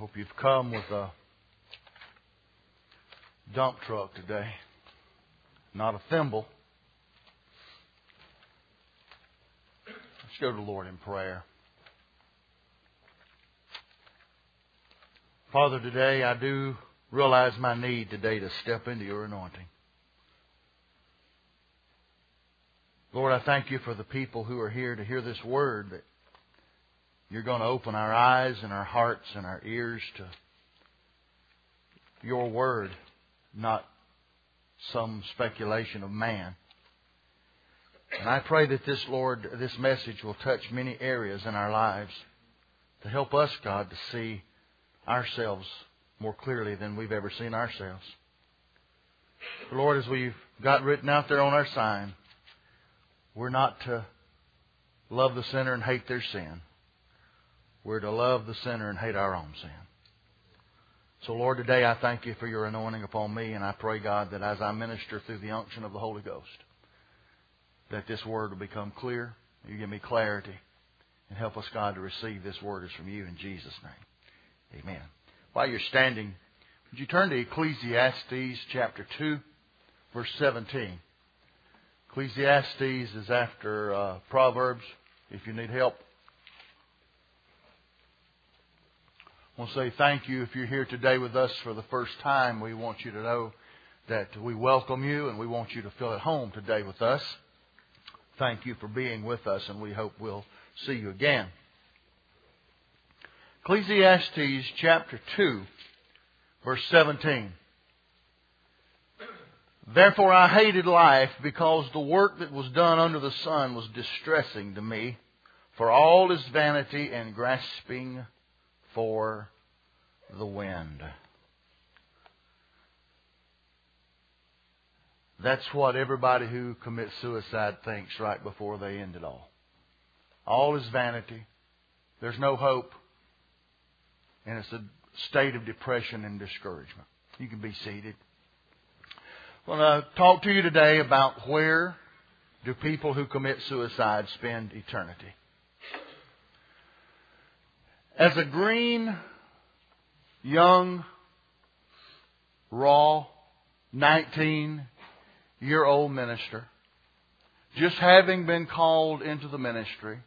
hope you've come with a dump truck today, not a thimble. Let's go to the Lord in prayer. Father, today I do realize my need today to step into your anointing. Lord, I thank you for the people who are here to hear this word that you're going to open our eyes and our hearts and our ears to your word, not some speculation of man. And I pray that this, Lord, this message will touch many areas in our lives to help us, God, to see ourselves more clearly than we've ever seen ourselves. Lord, as we've got written out there on our sign, we're not to love the sinner and hate their sin. We're to love the sinner and hate our own sin. So, Lord, today I thank you for your anointing upon me, and I pray, God, that as I minister through the unction of the Holy Ghost, that this word will become clear. You give me clarity, and help us, God, to receive this word as from you in Jesus' name. Amen. While you're standing, would you turn to Ecclesiastes chapter 2, verse 17? Ecclesiastes is after uh, Proverbs. If you need help, I want to say thank you if you're here today with us for the first time. We want you to know that we welcome you and we want you to feel at home today with us. Thank you for being with us, and we hope we'll see you again. Ecclesiastes chapter 2, verse 17. Therefore I hated life because the work that was done under the sun was distressing to me, for all is vanity and grasping for the wind. That's what everybody who commits suicide thinks right before they end it all. All is vanity. There's no hope. And it's a state of depression and discouragement. You can be seated. I want to talk to you today about where do people who commit suicide spend eternity. As a green, young, raw, 19 year old minister, just having been called into the ministry,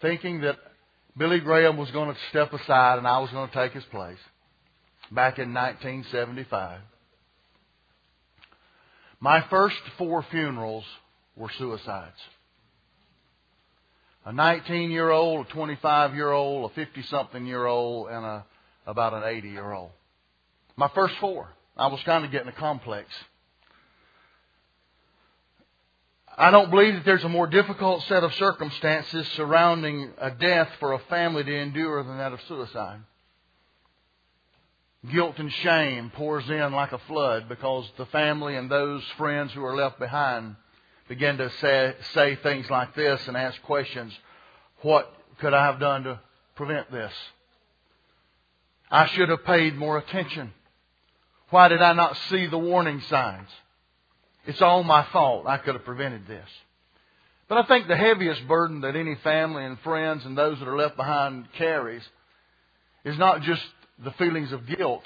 thinking that Billy Graham was going to step aside and I was going to take his place back in 1975. My first four funerals were suicides. A 19 year old, a 25 year old, a 50 something year old, and a, about an 80 year old. My first four. I was kind of getting a complex. I don't believe that there's a more difficult set of circumstances surrounding a death for a family to endure than that of suicide. Guilt and shame pours in like a flood because the family and those friends who are left behind begin to say, say things like this and ask questions. What could I have done to prevent this? I should have paid more attention. Why did I not see the warning signs? It's all my fault. I could have prevented this. But I think the heaviest burden that any family and friends and those that are left behind carries is not just the feelings of guilt,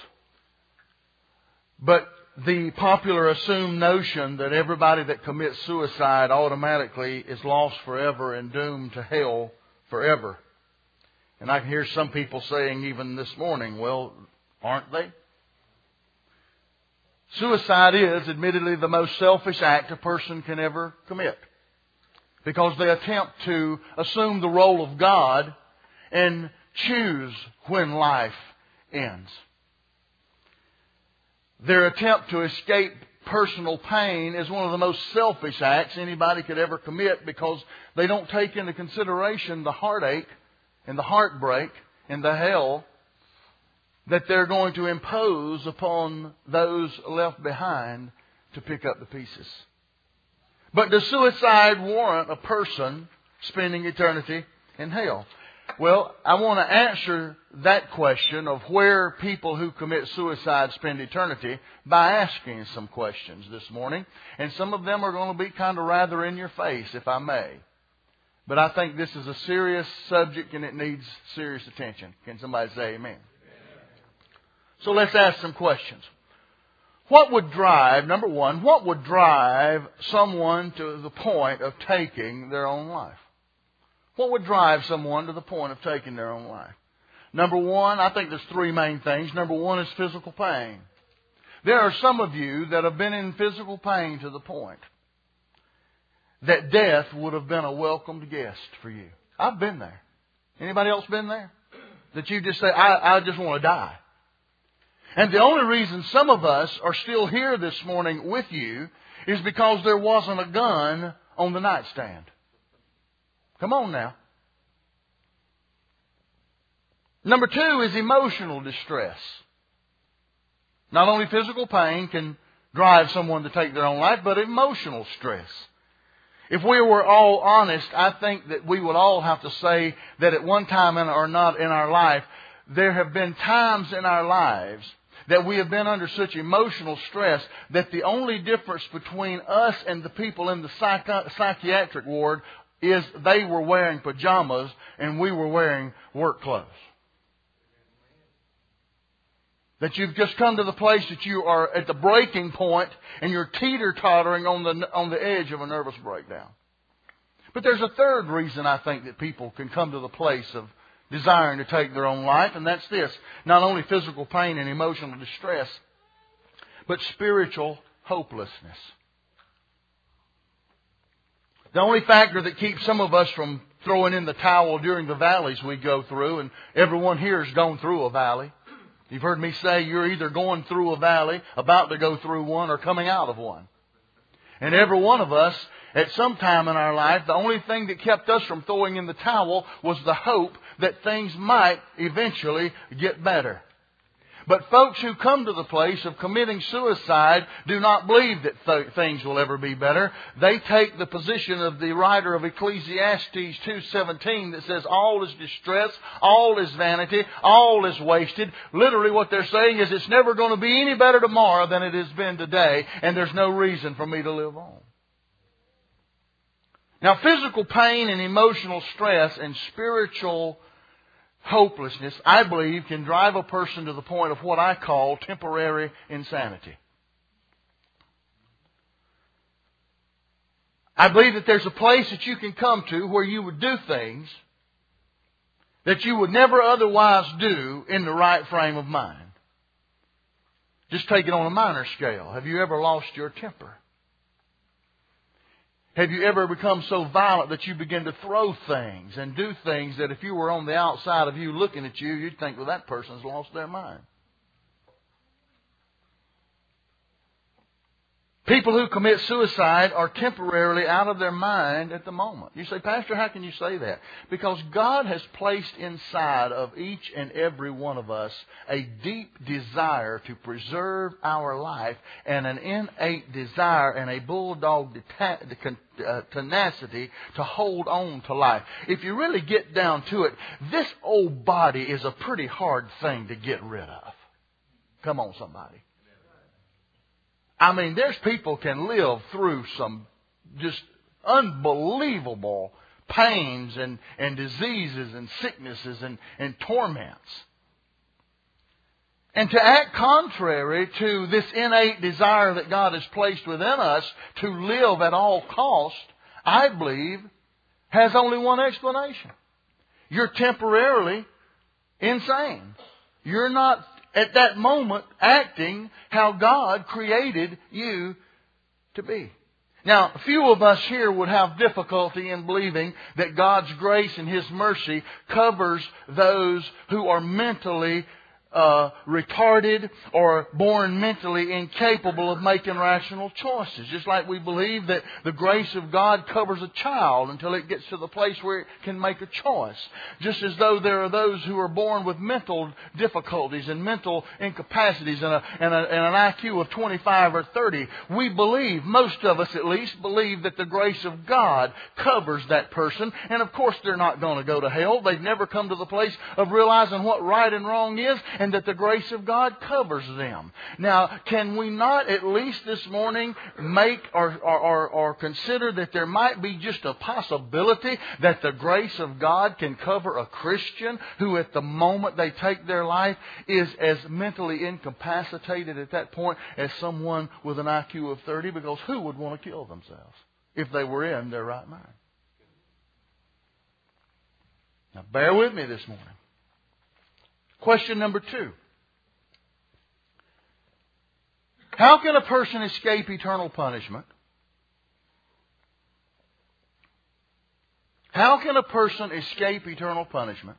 but the popular assumed notion that everybody that commits suicide automatically is lost forever and doomed to hell forever. And I can hear some people saying even this morning, well, aren't they? Suicide is admittedly the most selfish act a person can ever commit. Because they attempt to assume the role of God and choose when life ends. Their attempt to escape personal pain is one of the most selfish acts anybody could ever commit because they don't take into consideration the heartache and the heartbreak and the hell that they're going to impose upon those left behind to pick up the pieces. But does suicide warrant a person spending eternity in hell? Well, I want to answer that question of where people who commit suicide spend eternity by asking some questions this morning. And some of them are going to be kind of rather in your face, if I may. But I think this is a serious subject and it needs serious attention. Can somebody say amen? So let's ask some questions. What would drive, number one, what would drive someone to the point of taking their own life? What would drive someone to the point of taking their own life? Number one, I think there's three main things. Number one is physical pain. There are some of you that have been in physical pain to the point that death would have been a welcomed guest for you. I've been there. Anybody else been there? That you just say, I, I just want to die. And the only reason some of us are still here this morning with you is because there wasn't a gun on the nightstand. Come on now. Number two is emotional distress. Not only physical pain can drive someone to take their own life, but emotional stress. If we were all honest, I think that we would all have to say that at one time or not in our life, there have been times in our lives that we have been under such emotional stress that the only difference between us and the people in the psychiatric ward is they were wearing pajamas and we were wearing work clothes. That you've just come to the place that you are at the breaking point and you're teeter tottering on the, on the edge of a nervous breakdown. But there's a third reason I think that people can come to the place of desiring to take their own life, and that's this. Not only physical pain and emotional distress, but spiritual hopelessness. The only factor that keeps some of us from throwing in the towel during the valleys we go through, and everyone here has gone through a valley. You've heard me say you're either going through a valley, about to go through one, or coming out of one. And every one of us at some time in our life, the only thing that kept us from throwing in the towel was the hope that things might eventually get better. But folks who come to the place of committing suicide do not believe that th- things will ever be better. They take the position of the writer of Ecclesiastes 2:17 that says all is distress, all is vanity, all is wasted. Literally what they're saying is it's never going to be any better tomorrow than it has been today and there's no reason for me to live on. Now, physical pain and emotional stress and spiritual hopelessness, I believe, can drive a person to the point of what I call temporary insanity. I believe that there's a place that you can come to where you would do things that you would never otherwise do in the right frame of mind. Just take it on a minor scale. Have you ever lost your temper? Have you ever become so violent that you begin to throw things and do things that if you were on the outside of you looking at you, you'd think, well, that person's lost their mind? People who commit suicide are temporarily out of their mind at the moment. You say, Pastor, how can you say that? Because God has placed inside of each and every one of us a deep desire to preserve our life and an innate desire and a bulldog uh, tenacity to hold on to life. If you really get down to it, this old body is a pretty hard thing to get rid of. Come on, somebody. I mean, there's people can live through some just unbelievable pains and, and diseases and sicknesses and, and torments. And to act contrary to this innate desire that God has placed within us to live at all cost, I believe, has only one explanation. You're temporarily insane. You're not at that moment acting how God created you to be. Now, few of us here would have difficulty in believing that God's grace and His mercy covers those who are mentally uh, retarded or born mentally incapable of making rational choices. Just like we believe that the grace of God covers a child until it gets to the place where it can make a choice. Just as though there are those who are born with mental difficulties and mental incapacities and, a, and, a, and an IQ of 25 or 30. We believe, most of us at least, believe that the grace of God covers that person. And of course they're not going to go to hell. They've never come to the place of realizing what right and wrong is and that the grace of God covers them. Now, can we not at least this morning make or, or, or, consider that there might be just a possibility that the grace of God can cover a Christian who at the moment they take their life is as mentally incapacitated at that point as someone with an IQ of 30 because who would want to kill themselves if they were in their right mind? Now, bear with me this morning. Question number two. How can a person escape eternal punishment? How can a person escape eternal punishment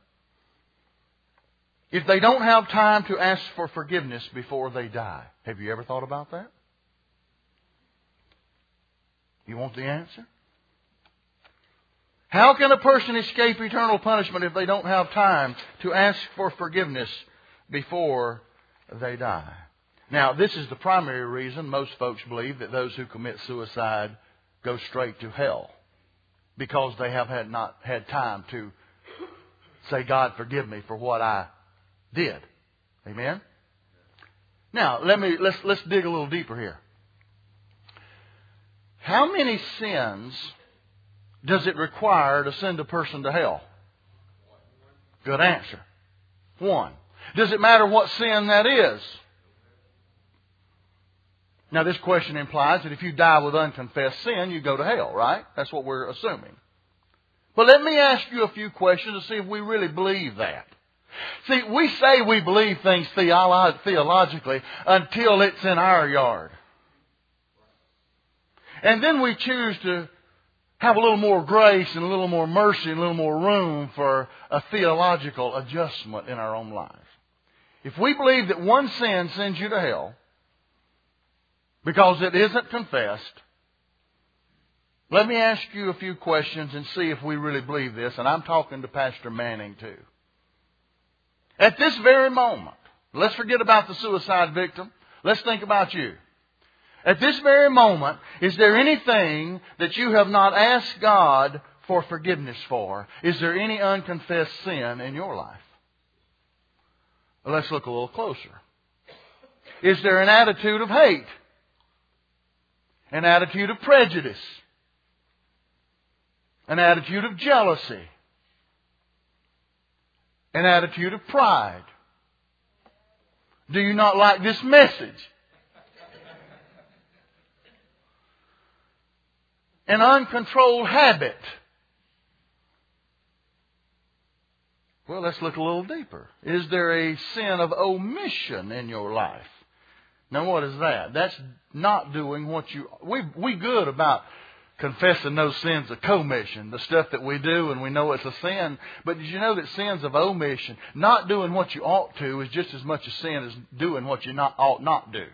if they don't have time to ask for forgiveness before they die? Have you ever thought about that? You want the answer? How can a person escape eternal punishment if they don't have time to ask for forgiveness before they die? Now, this is the primary reason most folks believe that those who commit suicide go straight to hell because they have had not had time to say, God, forgive me for what I did. Amen? Now, let me, let's, let's dig a little deeper here. How many sins does it require to send a person to hell? Good answer. One. Does it matter what sin that is? Now, this question implies that if you die with unconfessed sin, you go to hell, right? That's what we're assuming. But let me ask you a few questions to see if we really believe that. See, we say we believe things theologically until it's in our yard. And then we choose to have a little more grace and a little more mercy and a little more room for a theological adjustment in our own lives. If we believe that one sin sends you to hell because it isn't confessed, let me ask you a few questions and see if we really believe this, and I'm talking to Pastor Manning too. At this very moment, let's forget about the suicide victim. Let's think about you. At this very moment, is there anything that you have not asked God for forgiveness for? Is there any unconfessed sin in your life? Let's look a little closer. Is there an attitude of hate? An attitude of prejudice? An attitude of jealousy? An attitude of pride? Do you not like this message? An uncontrolled habit. Well, let's look a little deeper. Is there a sin of omission in your life? Now, what is that? That's not doing what you. We we good about confessing those sins of commission, the stuff that we do and we know it's a sin. But did you know that sins of omission, not doing what you ought to, is just as much a sin as doing what you not ought not do?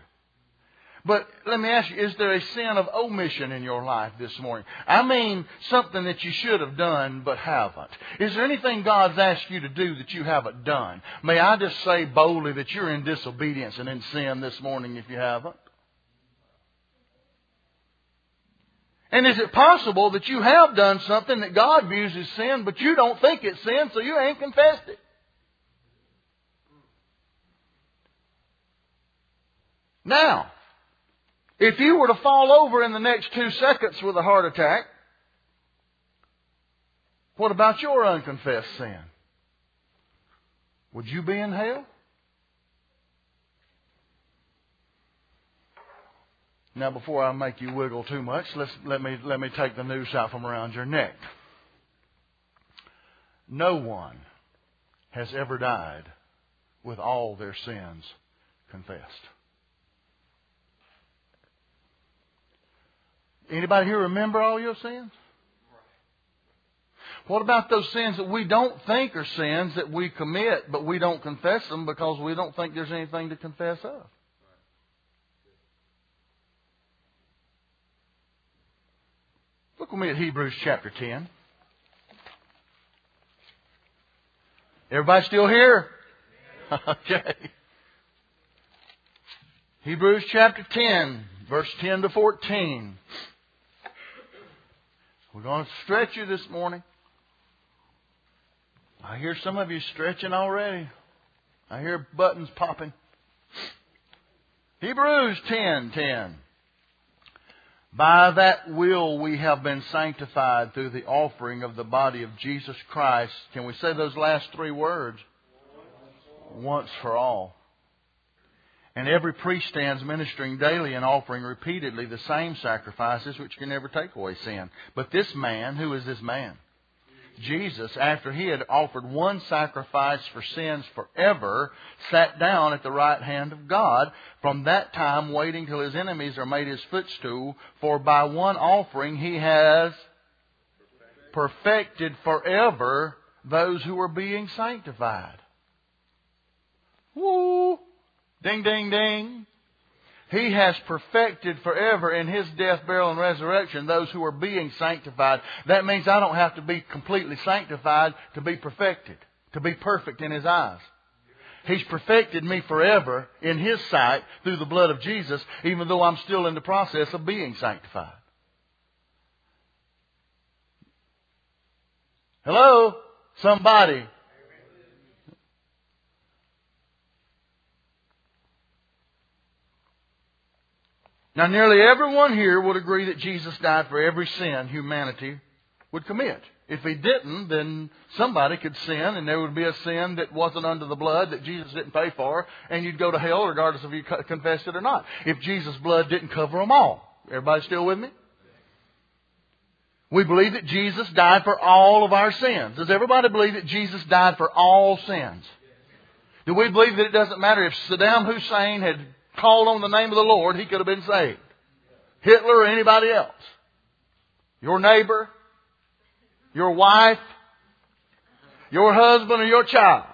But let me ask you, is there a sin of omission in your life this morning? I mean, something that you should have done but haven't. Is there anything God's asked you to do that you haven't done? May I just say boldly that you're in disobedience and in sin this morning if you haven't? And is it possible that you have done something that God views as sin, but you don't think it's sin, so you ain't confessed it? Now, if you were to fall over in the next two seconds with a heart attack, what about your unconfessed sin? Would you be in hell? Now, before I make you wiggle too much, let, me, let me take the noose out from around your neck. No one has ever died with all their sins confessed. Anybody here remember all your sins? What about those sins that we don't think are sins that we commit, but we don't confess them because we don't think there's anything to confess of? Look with me at Hebrews chapter 10. Everybody still here? okay. Hebrews chapter 10, verse 10 to 14. We're going to stretch you this morning. I hear some of you stretching already. I hear buttons popping. Hebrews 10:10. By that will we have been sanctified through the offering of the body of Jesus Christ. Can we say those last three words? Once for all. And every priest stands ministering daily and offering repeatedly the same sacrifices which can never take away sin. But this man, who is this man? Jesus, after he had offered one sacrifice for sins forever, sat down at the right hand of God, from that time waiting till his enemies are made his footstool, for by one offering he has perfected forever those who are being sanctified. Woo! Ding, ding, ding. He has perfected forever in His death, burial, and resurrection those who are being sanctified. That means I don't have to be completely sanctified to be perfected, to be perfect in His eyes. He's perfected me forever in His sight through the blood of Jesus, even though I'm still in the process of being sanctified. Hello? Somebody. Now, nearly everyone here would agree that Jesus died for every sin humanity would commit. If he didn't, then somebody could sin, and there would be a sin that wasn't under the blood that Jesus didn't pay for, and you'd go to hell regardless if you confessed it or not. If Jesus' blood didn't cover them all. Everybody still with me? We believe that Jesus died for all of our sins. Does everybody believe that Jesus died for all sins? Do we believe that it doesn't matter if Saddam Hussein had called on the name of the Lord, he could have been saved. Hitler or anybody else. Your neighbor, your wife, your husband or your child.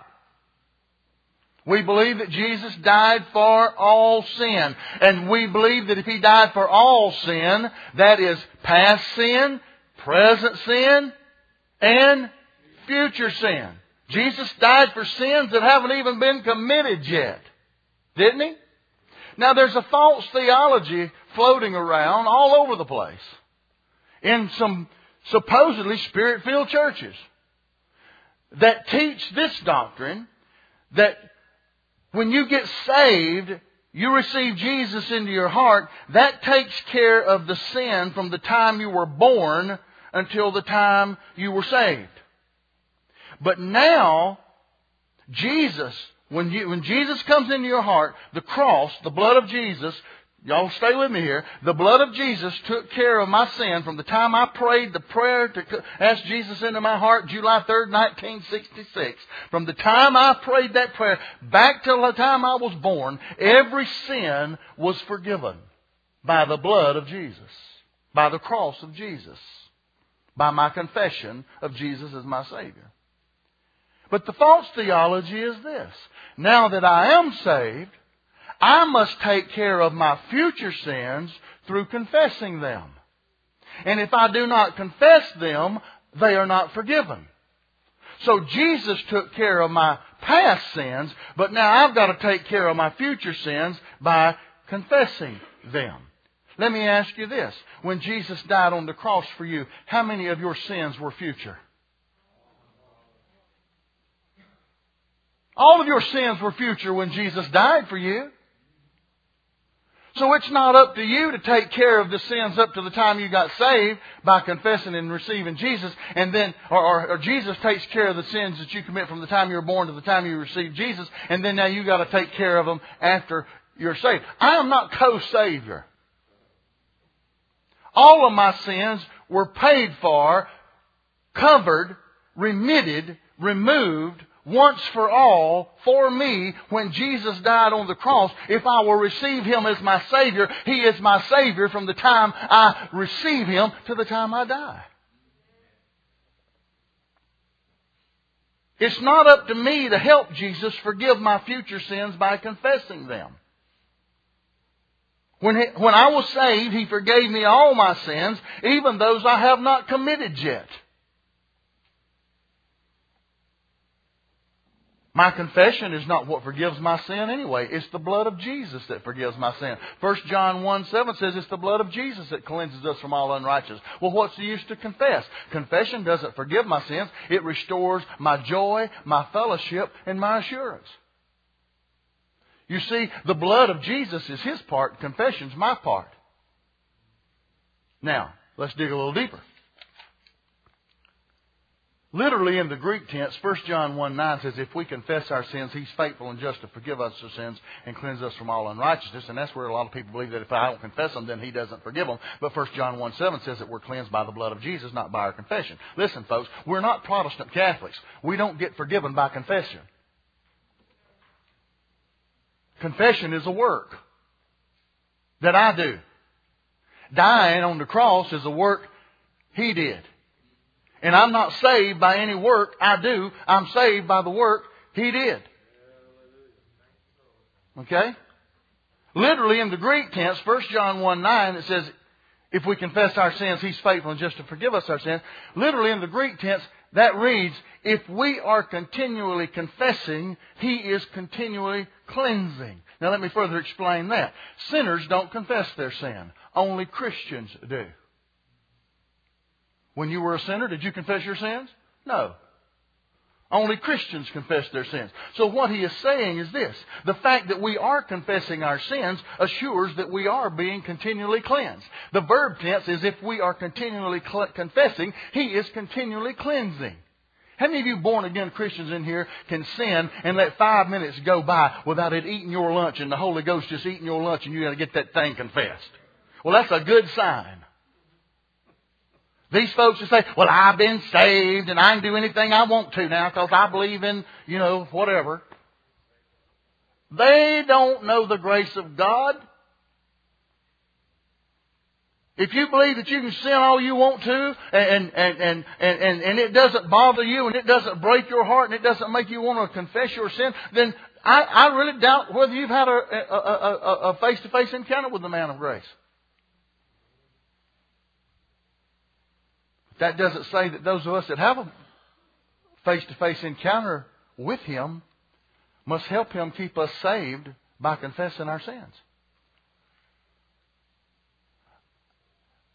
We believe that Jesus died for all sin. And we believe that if He died for all sin, that is past sin, present sin, and future sin. Jesus died for sins that haven't even been committed yet. Didn't He? Now there's a false theology floating around all over the place in some supposedly spirit-filled churches that teach this doctrine that when you get saved, you receive Jesus into your heart, that takes care of the sin from the time you were born until the time you were saved. But now, Jesus when, you, when Jesus comes into your heart, the cross, the blood of Jesus, y'all stay with me here, the blood of Jesus took care of my sin from the time I prayed the prayer to ask Jesus into my heart, July 3rd, 1966. From the time I prayed that prayer back till the time I was born, every sin was forgiven by the blood of Jesus, by the cross of Jesus, by my confession of Jesus as my Savior. But the false theology is this. Now that I am saved, I must take care of my future sins through confessing them. And if I do not confess them, they are not forgiven. So Jesus took care of my past sins, but now I've got to take care of my future sins by confessing them. Let me ask you this. When Jesus died on the cross for you, how many of your sins were future? All of your sins were future when Jesus died for you. So it's not up to you to take care of the sins up to the time you got saved by confessing and receiving Jesus, and then, or, or, or, Jesus takes care of the sins that you commit from the time you were born to the time you received Jesus, and then now you got to take care of them after you're saved. I am not co-savior. All of my sins were paid for, covered, remitted, removed once for all for me when Jesus died on the cross. If I will receive Him as my Savior, He is my Savior from the time I receive Him to the time I die. It's not up to me to help Jesus forgive my future sins by confessing them. When, he, when I was saved, He forgave me all my sins, even those I have not committed yet. My confession is not what forgives my sin anyway. It's the blood of Jesus that forgives my sin. 1 John 1 7 says it's the blood of Jesus that cleanses us from all unrighteousness. Well, what's the use to confess? Confession doesn't forgive my sins. It restores my joy, my fellowship, and my assurance. You see, the blood of Jesus is his part, confession's my part. Now, let's dig a little deeper. Literally in the Greek tense, 1 John 1 9 says, If we confess our sins, He's faithful and just to forgive us our sins and cleanse us from all unrighteousness. And that's where a lot of people believe that if I don't confess them, then He doesn't forgive them. But 1 John 1 7 says that we're cleansed by the blood of Jesus, not by our confession. Listen, folks, we're not Protestant Catholics. We don't get forgiven by confession. Confession is a work that I do. Dying on the cross is a work He did. And I'm not saved by any work I do. I'm saved by the work He did. Okay? Literally in the Greek tense, 1 John 1 9, it says, if we confess our sins, He's faithful and just to forgive us our sins. Literally in the Greek tense, that reads, if we are continually confessing, He is continually cleansing. Now let me further explain that. Sinners don't confess their sin. Only Christians do. When you were a sinner, did you confess your sins? No. Only Christians confess their sins. So what he is saying is this. The fact that we are confessing our sins assures that we are being continually cleansed. The verb tense is if we are continually cl- confessing, he is continually cleansing. How many of you born again Christians in here can sin and let five minutes go by without it eating your lunch and the Holy Ghost just eating your lunch and you got to get that thing confessed? Well, that's a good sign. These folks that say, well, I've been saved and I can do anything I want to now because I believe in, you know, whatever. They don't know the grace of God. If you believe that you can sin all you want to and, and, and, and, and, and it doesn't bother you and it doesn't break your heart and it doesn't make you want to confess your sin, then I, I really doubt whether you've had a a a face to face encounter with the man of grace. That doesn't say that those of us that have a face to face encounter with Him must help Him keep us saved by confessing our sins.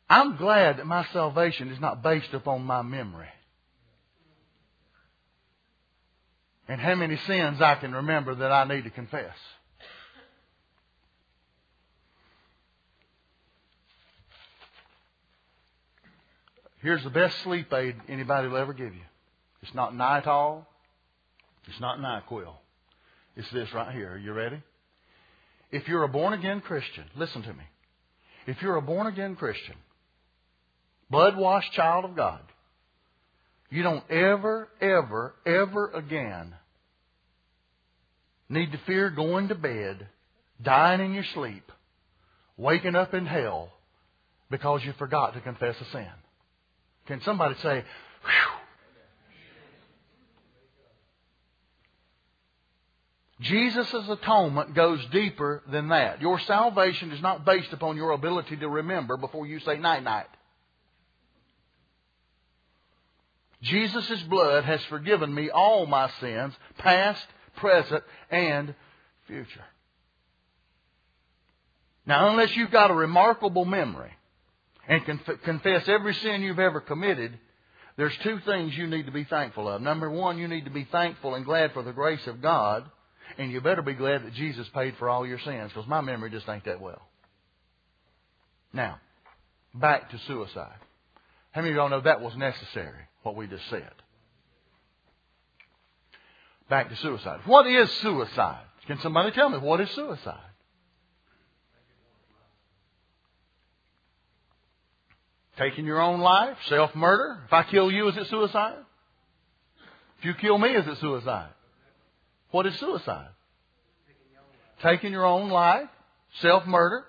I'm glad that my salvation is not based upon my memory. And how many sins I can remember that I need to confess. Here's the best sleep aid anybody will ever give you. It's not Nytol. It's not NyQuil. It's this right here. Are you ready? If you're a born again Christian, listen to me. If you're a born again Christian, blood washed child of God, you don't ever, ever, ever again need to fear going to bed, dying in your sleep, waking up in hell because you forgot to confess a sin. Can somebody say, Whew. Jesus' atonement goes deeper than that. Your salvation is not based upon your ability to remember before you say night night. Jesus' blood has forgiven me all my sins, past, present, and future. Now, unless you've got a remarkable memory, and conf- confess every sin you've ever committed, there's two things you need to be thankful of. Number one, you need to be thankful and glad for the grace of God, and you better be glad that Jesus paid for all your sins, because my memory just ain't that well. Now, back to suicide. How many of y'all know that was necessary, what we just said? Back to suicide. What is suicide? Can somebody tell me what is suicide? Taking your own life, self murder. If I kill you, is it suicide? If you kill me, is it suicide? What is suicide? Taking your own life, self murder.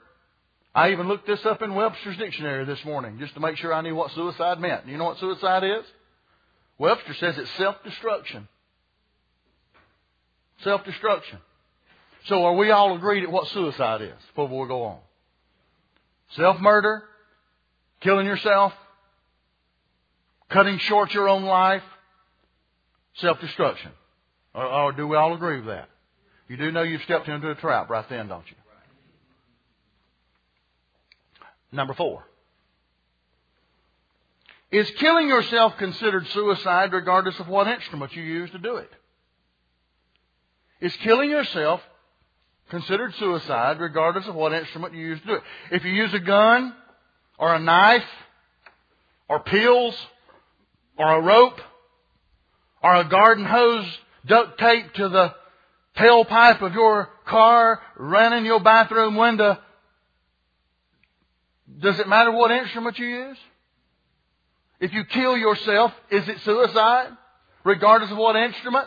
I even looked this up in Webster's dictionary this morning just to make sure I knew what suicide meant. You know what suicide is? Webster says it's self destruction. Self destruction. So are we all agreed at what suicide is before we go on? Self murder, killing yourself, cutting short your own life, self destruction. Or, or, do we all agree with that? You do know you've stepped into a trap right then, don't you? Number four. Is killing yourself considered suicide regardless of what instrument you use to do it? Is killing yourself considered suicide regardless of what instrument you use to do it. If you use a gun, or a knife, or pills, or a rope, or a garden hose duct taped to the tailpipe of your car, running your bathroom window, does it matter what instrument you use? If you kill yourself, is it suicide? Regardless of what instrument?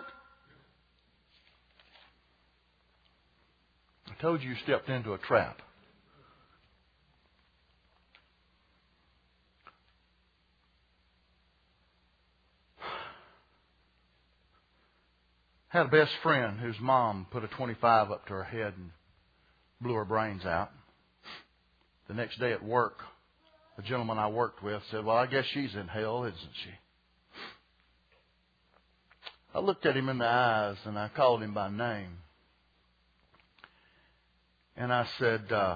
I told you you stepped into a trap. Had a best friend whose mom put a 25 up to her head and blew her brains out. The next day at work, the gentleman I worked with said, Well, I guess she's in hell, isn't she? I looked at him in the eyes and I called him by name. And I said, uh,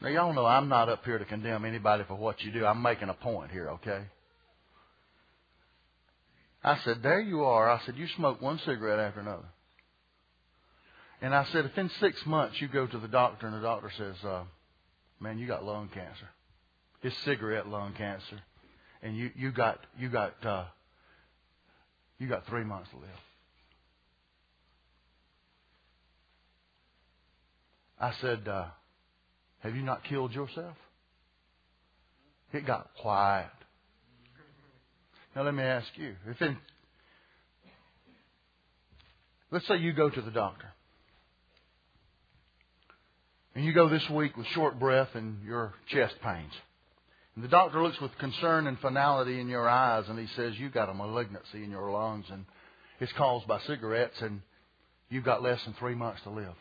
Now, y'all know I'm not up here to condemn anybody for what you do. I'm making a point here, okay? I said, There you are. I said, You smoke one cigarette after another. And I said, If in six months you go to the doctor and the doctor says, uh, Man, you got lung cancer. It's cigarette lung cancer. And you, you got you got uh, you got three months to live. I said, uh, Have you not killed yourself? It got quiet. Now let me ask you, if in, let's say you go to the doctor. And you go this week with short breath and your chest pains. And the doctor looks with concern and finality in your eyes and he says, You've got a malignancy in your lungs and it's caused by cigarettes and you've got less than three months to live.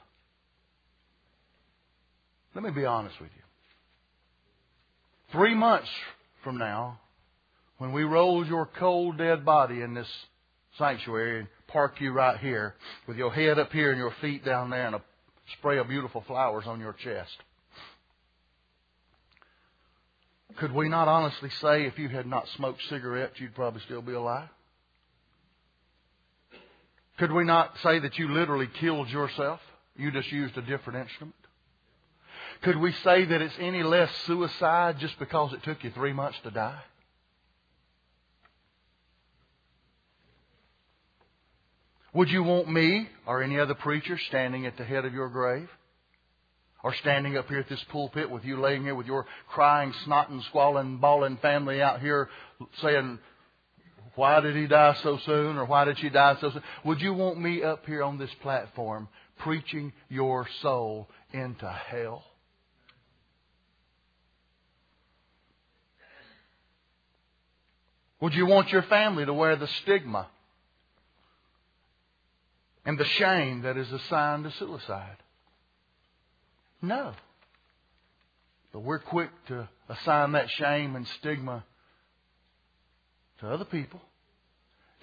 Let me be honest with you. Three months from now, when we roll your cold, dead body in this sanctuary and park you right here with your head up here and your feet down there and a spray of beautiful flowers on your chest. Could we not honestly say if you had not smoked cigarettes, you'd probably still be alive? Could we not say that you literally killed yourself? You just used a different instrument? Could we say that it's any less suicide just because it took you three months to die? Would you want me or any other preacher standing at the head of your grave? Or standing up here at this pulpit with you laying here with your crying, snotting, squalling, bawling family out here saying, why did he die so soon or why did she die so soon? Would you want me up here on this platform preaching your soul into hell? Would you want your family to wear the stigma and the shame that is assigned to suicide? No. But we're quick to assign that shame and stigma to other people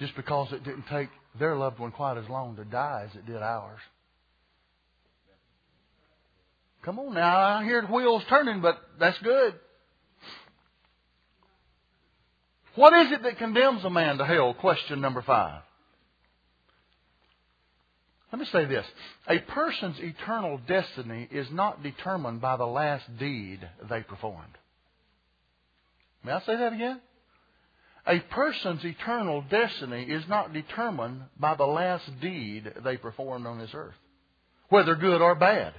just because it didn't take their loved one quite as long to die as it did ours. Come on now, I hear the wheels turning, but that's good. What is it that condemns a man to hell? Question number five. Let me say this. A person's eternal destiny is not determined by the last deed they performed. May I say that again? A person's eternal destiny is not determined by the last deed they performed on this earth, whether good or bad.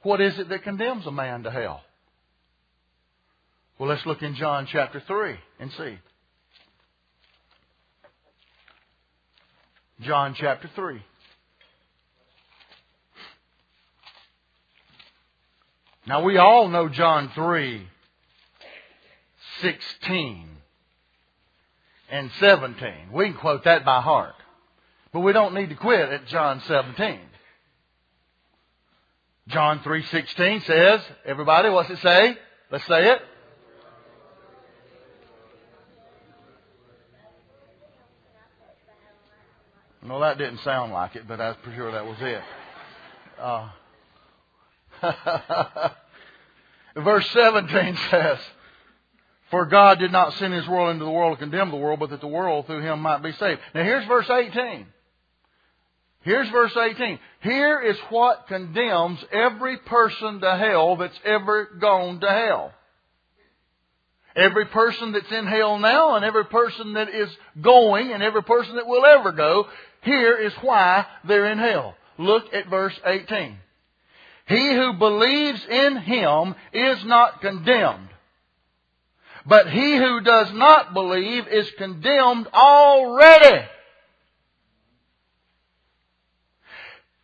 What is it that condemns a man to hell? Well, let's look in John chapter 3 and see. John chapter 3. Now we all know John 3, 16 and 17. We can quote that by heart. But we don't need to quit at John 17. John 3:16 says, everybody, what's it say? Let's say it. No, that didn't sound like it, but I'm pretty sure that was it. Uh, verse 17 says, For God did not send His world into the world to condemn the world, but that the world through Him might be saved. Now here's verse 18. Here's verse 18. Here is what condemns every person to hell that's ever gone to hell. Every person that's in hell now and every person that is going and every person that will ever go, here is why they're in hell. Look at verse 18. He who believes in him is not condemned. But he who does not believe is condemned already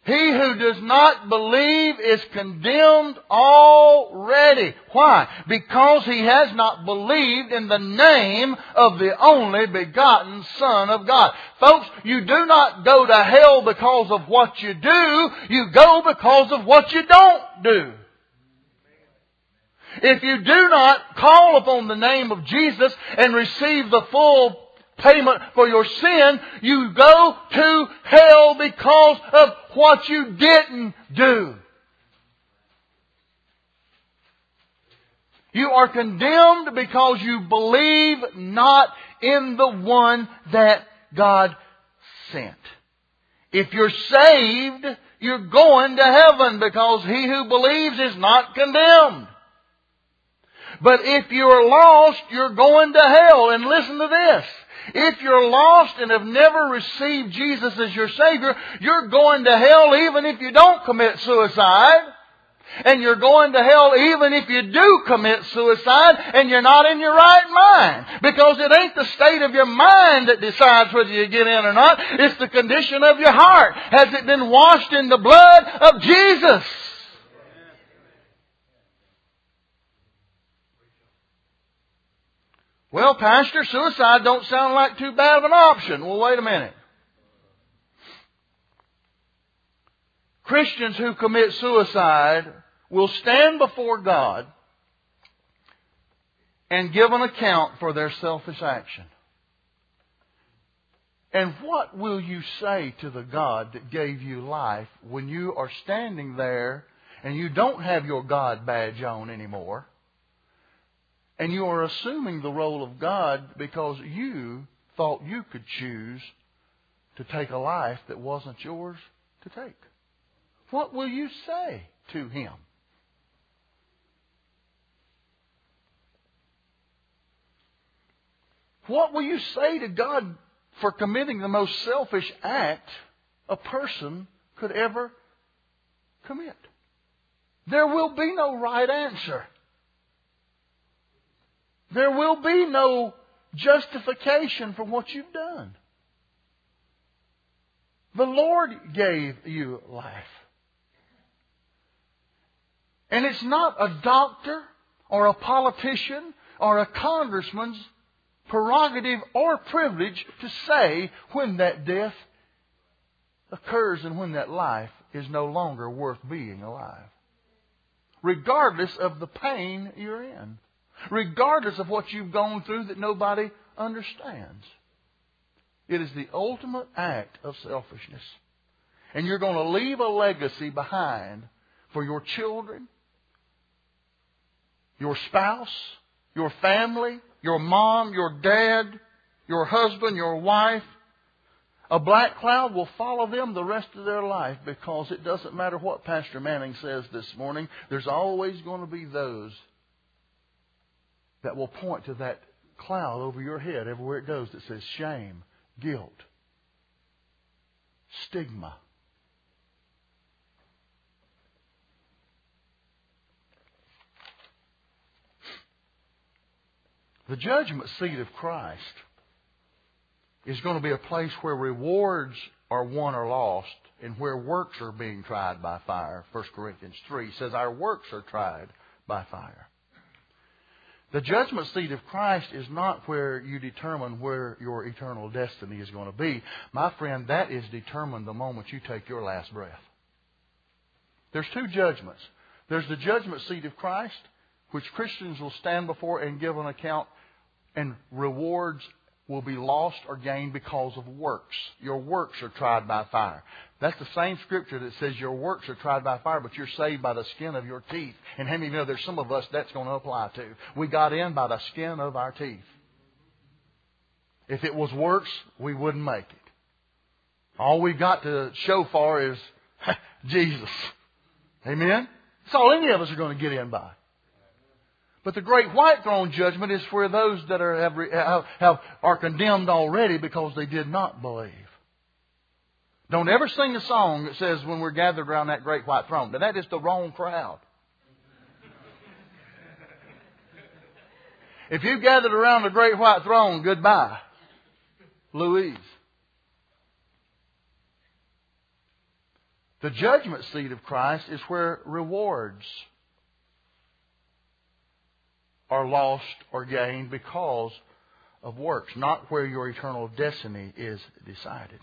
He who does not believe is condemned already. Why? Because he has not believed in the name of the only begotten Son of God. Folks, you do not go to hell because of what you do, you go because of what you don't do. If you do not call upon the name of Jesus and receive the full payment for your sin, you go to hell because of what you didn't do. You are condemned because you believe not in the one that God sent. If you're saved, you're going to heaven because he who believes is not condemned. But if you're lost, you're going to hell. And listen to this. If you're lost and have never received Jesus as your Savior, you're going to hell even if you don't commit suicide. And you're going to hell even if you do commit suicide and you're not in your right mind. Because it ain't the state of your mind that decides whether you get in or not. It's the condition of your heart. Has it been washed in the blood of Jesus? Well, Pastor, suicide don't sound like too bad of an option. Well, wait a minute. Christians who commit suicide will stand before God and give an account for their selfish action. And what will you say to the God that gave you life when you are standing there and you don't have your God badge on anymore? And you are assuming the role of God because you thought you could choose to take a life that wasn't yours to take. What will you say to him? What will you say to God for committing the most selfish act a person could ever commit? There will be no right answer. There will be no justification for what you've done. The Lord gave you life. And it's not a doctor or a politician or a congressman's prerogative or privilege to say when that death occurs and when that life is no longer worth being alive. Regardless of the pain you're in regardless of what you've gone through that nobody understands. It is the ultimate act of selfishness. And you're going to leave a legacy behind for your children, your spouse, your family, your mom, your dad, your husband, your wife. A black cloud will follow them the rest of their life because it doesn't matter what Pastor Manning says this morning, there's always going to be those that will point to that cloud over your head everywhere it goes that says shame, guilt, stigma. The judgment seat of Christ is going to be a place where rewards are won or lost and where works are being tried by fire. 1 Corinthians 3 says our works are tried by fire. The judgment seat of Christ is not where you determine where your eternal destiny is going to be. My friend, that is determined the moment you take your last breath. There's two judgments. There's the judgment seat of Christ, which Christians will stand before and give an account, and rewards will be lost or gained because of works. Your works are tried by fire. That's the same scripture that says your works are tried by fire, but you're saved by the skin of your teeth. And how many of you know there's some of us that's going to apply to? We got in by the skin of our teeth. If it was works, we wouldn't make it. All we've got to show for is Jesus. Amen? That's all any of us are going to get in by. But the great white throne judgment is for those that are, have, have, are condemned already because they did not believe. Don't ever sing a song that says when we're gathered around that great white throne. Now that is the wrong crowd. If you gathered around the great white throne, goodbye. Louise. The judgment seat of Christ is where rewards are lost or gained because of works, not where your eternal destiny is decided.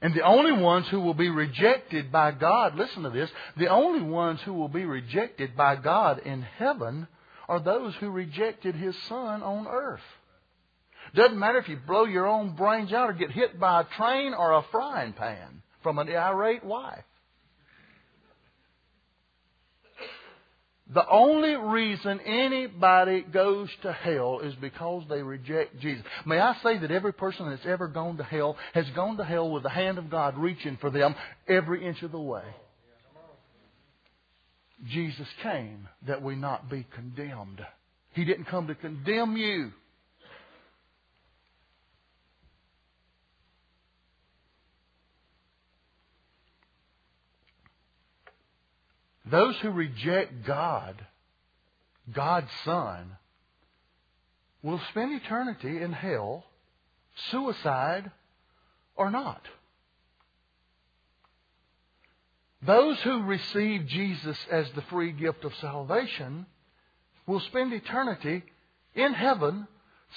And the only ones who will be rejected by God, listen to this, the only ones who will be rejected by God in heaven are those who rejected His Son on earth. Doesn't matter if you blow your own brains out or get hit by a train or a frying pan from an irate wife. The only reason anybody goes to hell is because they reject Jesus. May I say that every person that's ever gone to hell has gone to hell with the hand of God reaching for them every inch of the way. Jesus came that we not be condemned. He didn't come to condemn you. Those who reject God, God's Son, will spend eternity in hell, suicide, or not. Those who receive Jesus as the free gift of salvation will spend eternity in heaven,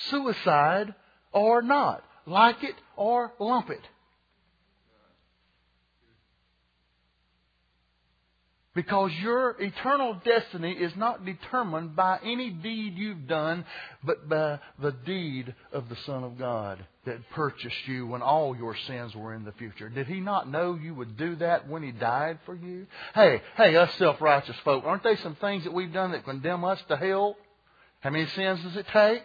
suicide, or not. Like it or lump it. Because your eternal destiny is not determined by any deed you've done, but by the deed of the Son of God that purchased you when all your sins were in the future. Did He not know you would do that when He died for you? Hey, hey, us self-righteous folk, aren't there some things that we've done that condemn us to hell? How many sins does it take?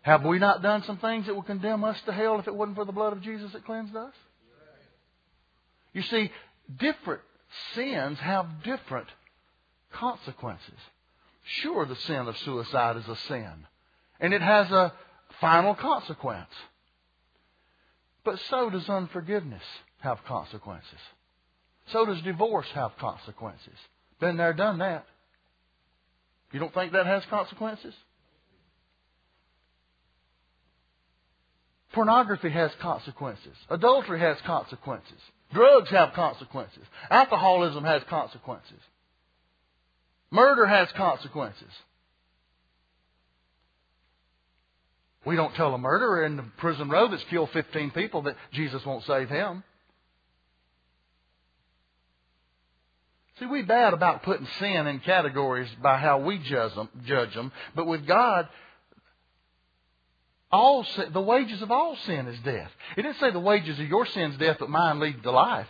Have we not done some things that would condemn us to hell if it wasn't for the blood of Jesus that cleansed us? You see, different sins have different consequences. Sure, the sin of suicide is a sin, and it has a final consequence. But so does unforgiveness have consequences. So does divorce have consequences. Been there, done that. You don't think that has consequences? Pornography has consequences. Adultery has consequences. Drugs have consequences. Alcoholism has consequences. Murder has consequences. We don't tell a murderer in the prison row that's killed 15 people that Jesus won't save him. See, we bad about putting sin in categories by how we judge them, judge them. But with God, all the wages of all sin is death. It didn't say the wages of your sin is death, but mine lead to life.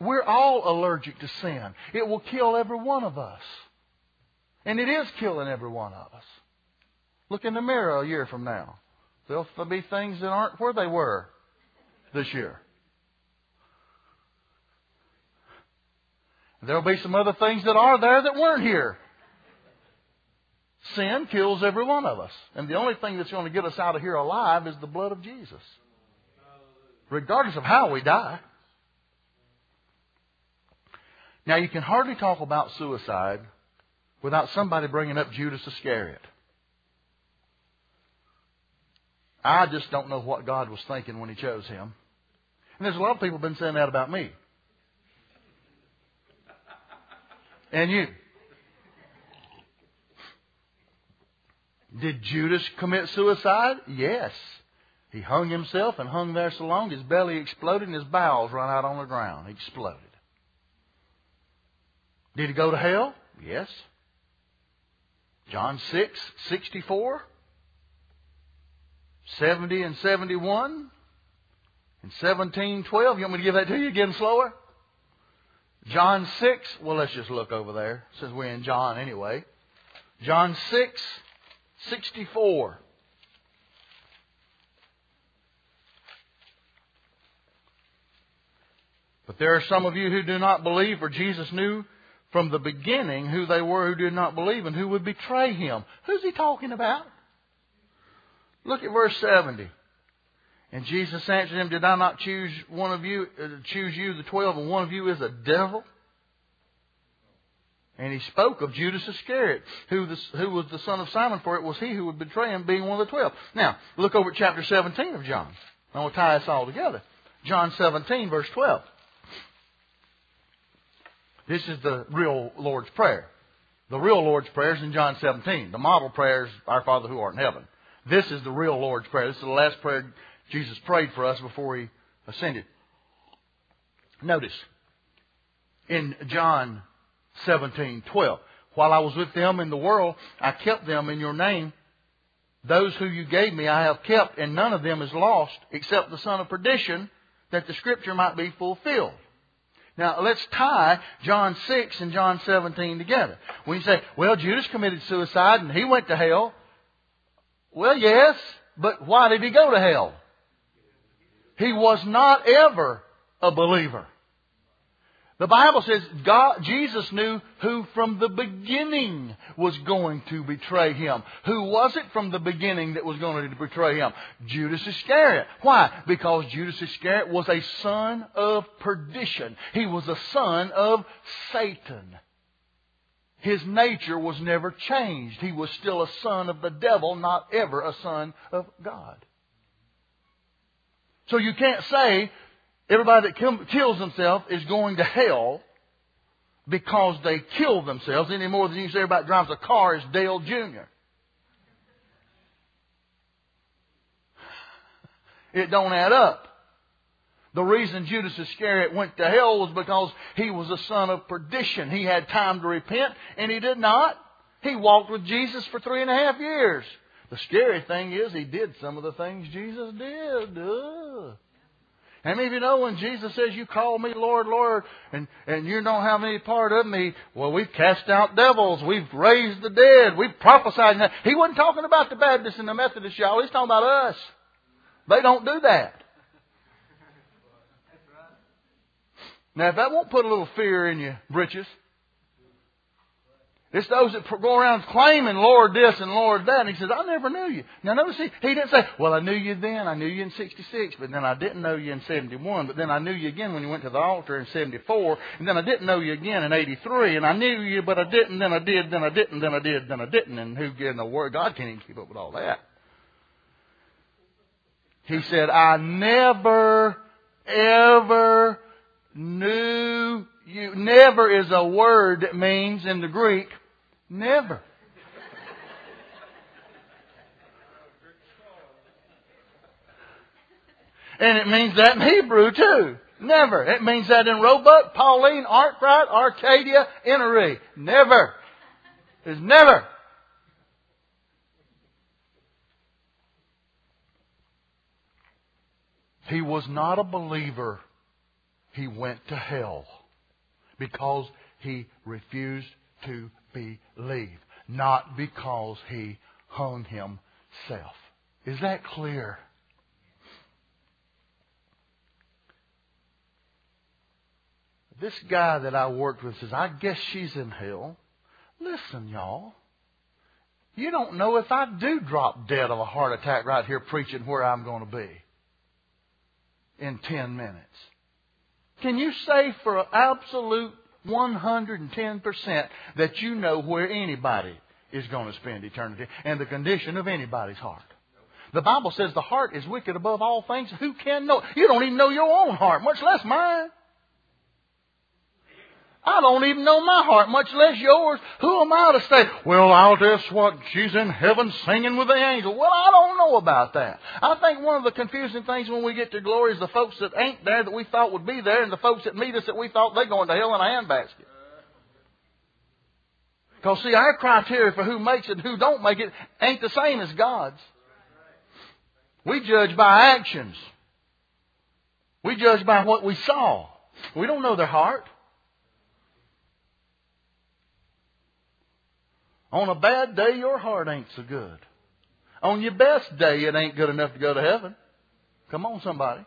We're all allergic to sin. It will kill every one of us. And it is killing every one of us. Look in the mirror a year from now. There'll be things that aren't where they were this year. There'll be some other things that are there that weren't here. Sin kills every one of us. And the only thing that's going to get us out of here alive is the blood of Jesus. Regardless of how we die. Now, you can hardly talk about suicide without somebody bringing up Judas Iscariot. I just don't know what God was thinking when He chose him. And there's a lot of people been saying that about me. And you. Did Judas commit suicide? Yes. He hung himself and hung there so long his belly exploded and his bowels ran out on the ground. He exploded. Did he go to hell? Yes. John 6, 64, 70 and 71, and 17, 12. You want me to give that to you again slower? John 6, well, let's just look over there, since we're in John anyway. John 6, 64. But there are some of you who do not believe, for Jesus knew from the beginning who they were who did not believe and who would betray him. Who's he talking about? Look at verse 70. And Jesus answered him, Did I not choose one of you, uh, choose you, the twelve, and one of you is a devil? And he spoke of Judas Iscariot, who, the, who was the son of Simon, for it was he who would betray him, being one of the twelve. Now, look over at chapter 17 of John. I want to tie this all together. John 17, verse 12. This is the real Lord's Prayer. The real Lord's Prayer is in John 17. The model prayer is, Our Father who art in heaven. This is the real Lord's Prayer. This is the last prayer Jesus prayed for us before he ascended. Notice, in John 17, 12, while I was with them in the world, I kept them in your name. Those who you gave me I have kept, and none of them is lost, except the son of perdition, that the scripture might be fulfilled. Now, let's tie John 6 and John 17 together. When you say, well, Judas committed suicide and he went to hell. Well, yes, but why did he go to hell? He was not ever a believer. The Bible says God, Jesus knew who from the beginning was going to betray him. Who was it from the beginning that was going to betray him? Judas Iscariot. Why? Because Judas Iscariot was a son of perdition. He was a son of Satan. His nature was never changed. He was still a son of the devil, not ever a son of God. So you can't say everybody that kills themselves is going to hell because they killed themselves any more than you say everybody drives a car is Dale Jr. It don't add up. The reason Judas Iscariot went to hell was because he was a son of perdition. He had time to repent, and he did not. He walked with Jesus for three and a half years. The scary thing is he did some of the things Jesus did. Ugh. How many of you know when Jesus says, You call me Lord, Lord, and, and you don't have any part of me? Well, we've cast out devils, we've raised the dead, we've prophesied. He wasn't talking about the Baptists and the Methodists, y'all. He's talking about us. They don't do that. Now, if that won't put a little fear in your britches, it's those that go around claiming Lord this and Lord that. And he says, I never knew you. Now notice he, he didn't say, well, I knew you then. I knew you in 66, but then I didn't know you in 71. But then I knew you again when you went to the altar in 74. And then I didn't know you again in 83. And I knew you, but I didn't. Then I did. Then I didn't. Then I did. Then I didn't. And who in the word? God can't even keep up with all that. He said, I never, ever knew you. Never is a word that means in the Greek Never. And it means that in Hebrew too. Never. It means that in Roebuck, Pauline, Arkwright, Arcadia, Enoree. Never. Is never. He was not a believer. He went to hell because he refused to believe, not because he hung himself. Is that clear? This guy that I worked with says, I guess she's in hell. Listen, y'all. You don't know if I do drop dead of a heart attack right here preaching where I'm going to be in 10 minutes. Can you say for absolute 110% that you know where anybody is going to spend eternity and the condition of anybody's heart. The Bible says the heart is wicked above all things. Who can know? You don't even know your own heart, much less mine. I don't even know my heart, much less yours. Who am I to say, well, I'll just what, she's in heaven singing with the angels. Well, I don't know about that. I think one of the confusing things when we get to glory is the folks that ain't there that we thought would be there and the folks that meet us that we thought they're going to hell in a handbasket. Because see, our criteria for who makes it and who don't make it ain't the same as God's. We judge by actions. We judge by what we saw. We don't know their heart. On a bad day, your heart ain't so good. On your best day, it ain't good enough to go to heaven. Come on, somebody.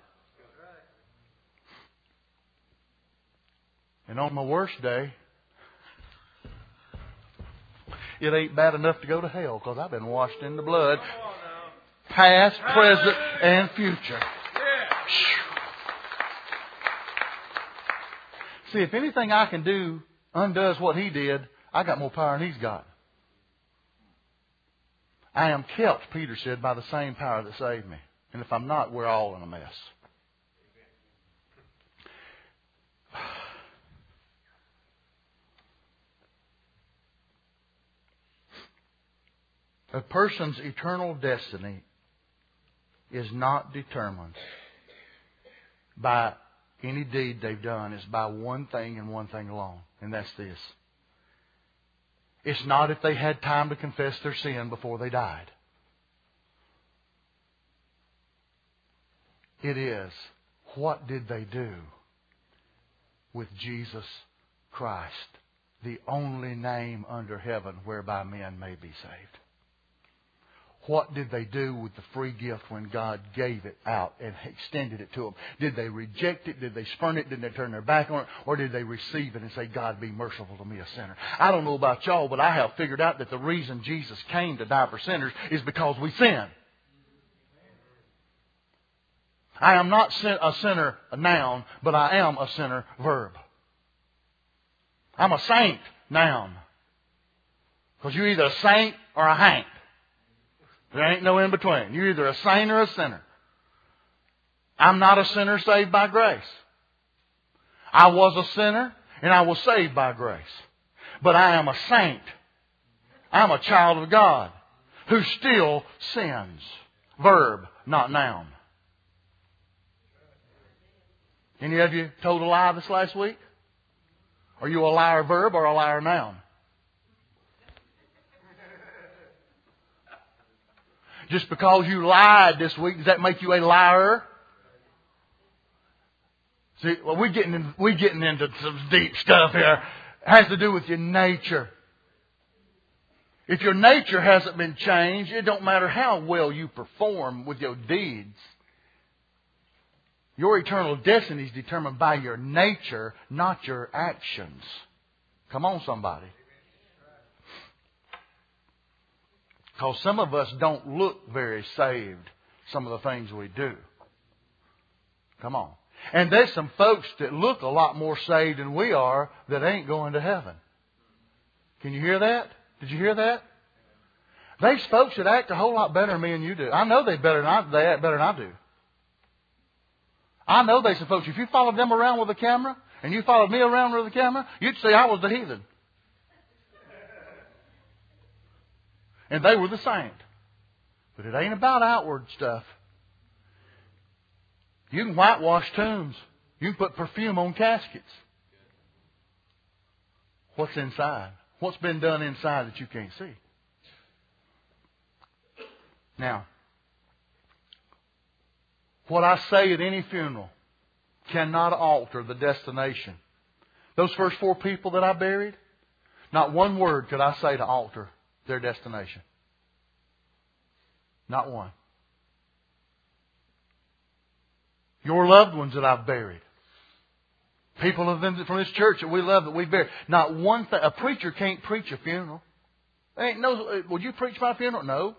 And on my worst day, it ain't bad enough to go to hell because I've been washed in the blood, past, present, and future. See, if anything I can do undoes what he did, I got more power than he's got. I am kept, Peter said, by the same power that saved me. And if I'm not, we're all in a mess. A person's eternal destiny is not determined by any deed they've done. It's by one thing and one thing alone, and that's this. It's not if they had time to confess their sin before they died. It is, what did they do with Jesus Christ, the only name under heaven whereby men may be saved? What did they do with the free gift when God gave it out and extended it to them? Did they reject it? Did they spurn it? Did they turn their back on it? Or did they receive it and say, God be merciful to me, a sinner? I don't know about y'all, but I have figured out that the reason Jesus came to die for sinners is because we sin. I am not a sinner, a noun, but I am a sinner, verb. I'm a saint, noun. Because you're either a saint or a hank. There ain't no in between. You're either a saint or a sinner. I'm not a sinner saved by grace. I was a sinner and I was saved by grace. But I am a saint. I'm a child of God who still sins. Verb, not noun. Any of you told a lie this last week? Are you a liar verb or a liar noun? Just because you lied this week, does that make you a liar? See, well, we're getting, in, we're getting into some deep stuff here. It has to do with your nature. If your nature hasn't been changed, it don't matter how well you perform with your deeds. Your eternal destiny is determined by your nature, not your actions. Come on, somebody. Because some of us don't look very saved, some of the things we do. Come on. And there's some folks that look a lot more saved than we are that ain't going to heaven. Can you hear that? Did you hear that? There's folks that act a whole lot better than me and you do. I know they better than I, they act better than I do. I know there's some folks. If you followed them around with a camera and you followed me around with a camera, you'd say I was the heathen. And they were the saint. But it ain't about outward stuff. You can whitewash tombs. You can put perfume on caskets. What's inside? What's been done inside that you can't see? Now, what I say at any funeral cannot alter the destination. Those first four people that I buried, not one word could I say to alter their destination. Not one. Your loved ones that I've buried. People of them from this church that we love that we buried. Not one thing. A preacher can't preach a funeral. ain't no. Would you preach my funeral? No.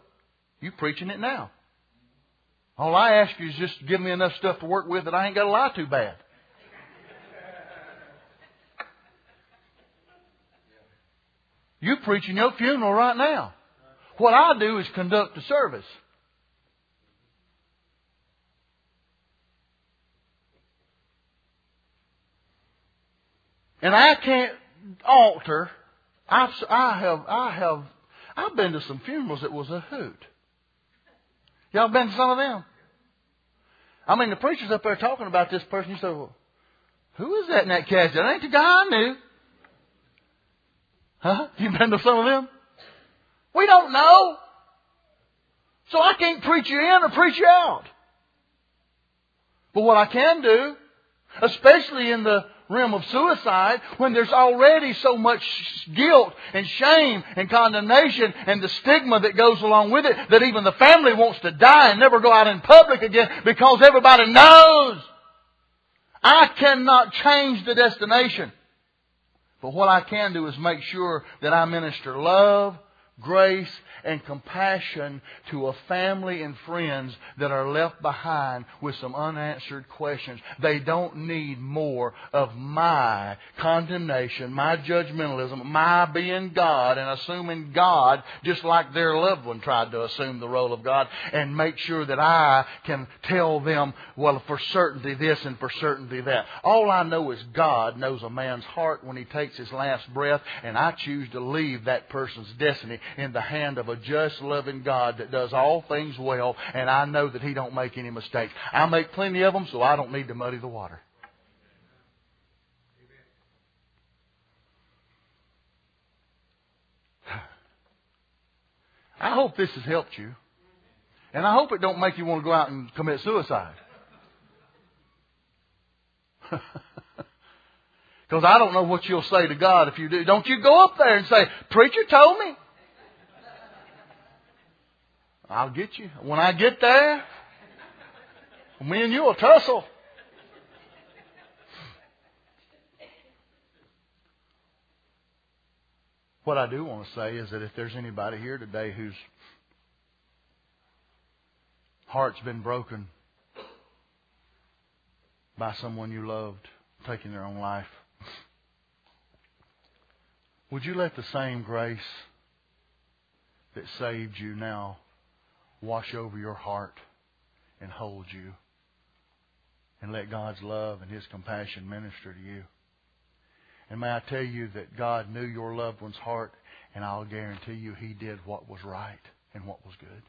You preaching it now. All I ask you is just give me enough stuff to work with that I ain't got to lie too bad. You preaching your funeral right now. What I do is conduct the service. And I can't alter. I've, I have, I have, I've been to some funerals that was a hoot. Y'all been to some of them? I mean, the preacher's up there talking about this person. You say, well, who is that in that casket? That ain't the guy I knew. Huh? You been to some of them? We don't know. So I can't preach you in or preach you out. But what I can do, especially in the realm of suicide, when there's already so much guilt and shame and condemnation and the stigma that goes along with it, that even the family wants to die and never go out in public again because everybody knows I cannot change the destination. But what I can do is make sure that I minister love, grace, and compassion to a family and friends that are left behind with some unanswered questions. They don't need more of my condemnation, my judgmentalism, my being God and assuming God just like their loved one tried to assume the role of God and make sure that I can tell them, well, for certainty this and for certainty that. All I know is God knows a man's heart when he takes his last breath and I choose to leave that person's destiny in the hand of a just, loving God that does all things well, and I know that He don't make any mistakes. I make plenty of them, so I don't need to muddy the water. I hope this has helped you. And I hope it don't make you want to go out and commit suicide. Because I don't know what you'll say to God if you do. Don't you go up there and say, Preacher told me. I'll get you. When I get there, me and you will tussle. What I do want to say is that if there's anybody here today whose heart's been broken by someone you loved taking their own life, would you let the same grace that saved you now wash over your heart and hold you. And let God's love and His compassion minister to you. And may I tell you that God knew your loved one's heart, and I'll guarantee you He did what was right and what was good.